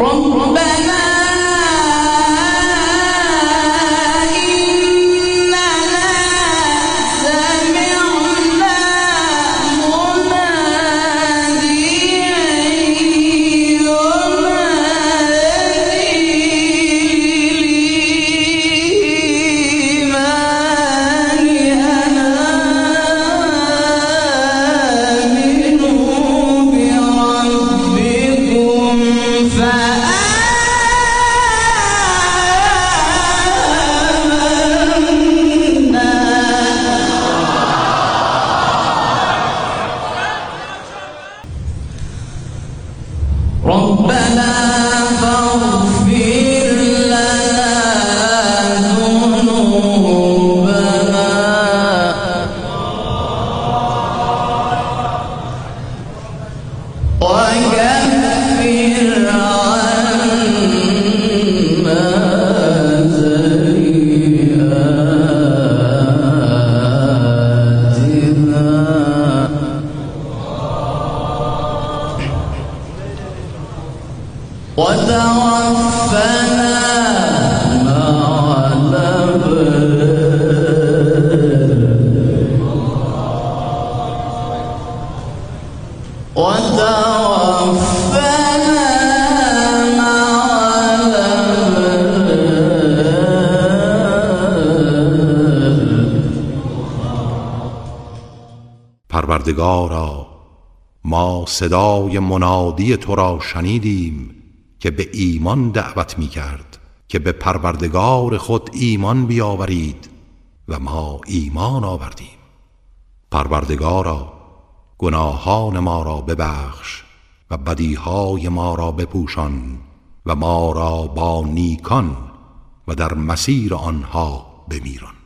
pronto, pronto. ربنا پروردگارا ما صدای منادی تو را شنیدیم. که به ایمان دعوت می کرد که به پروردگار خود ایمان بیاورید و ما ایمان آوردیم. پروردگارا گناهان ما را ببخش و بدیهای ما را بپوشان و ما را با نیکان و در مسیر آنها بمیران.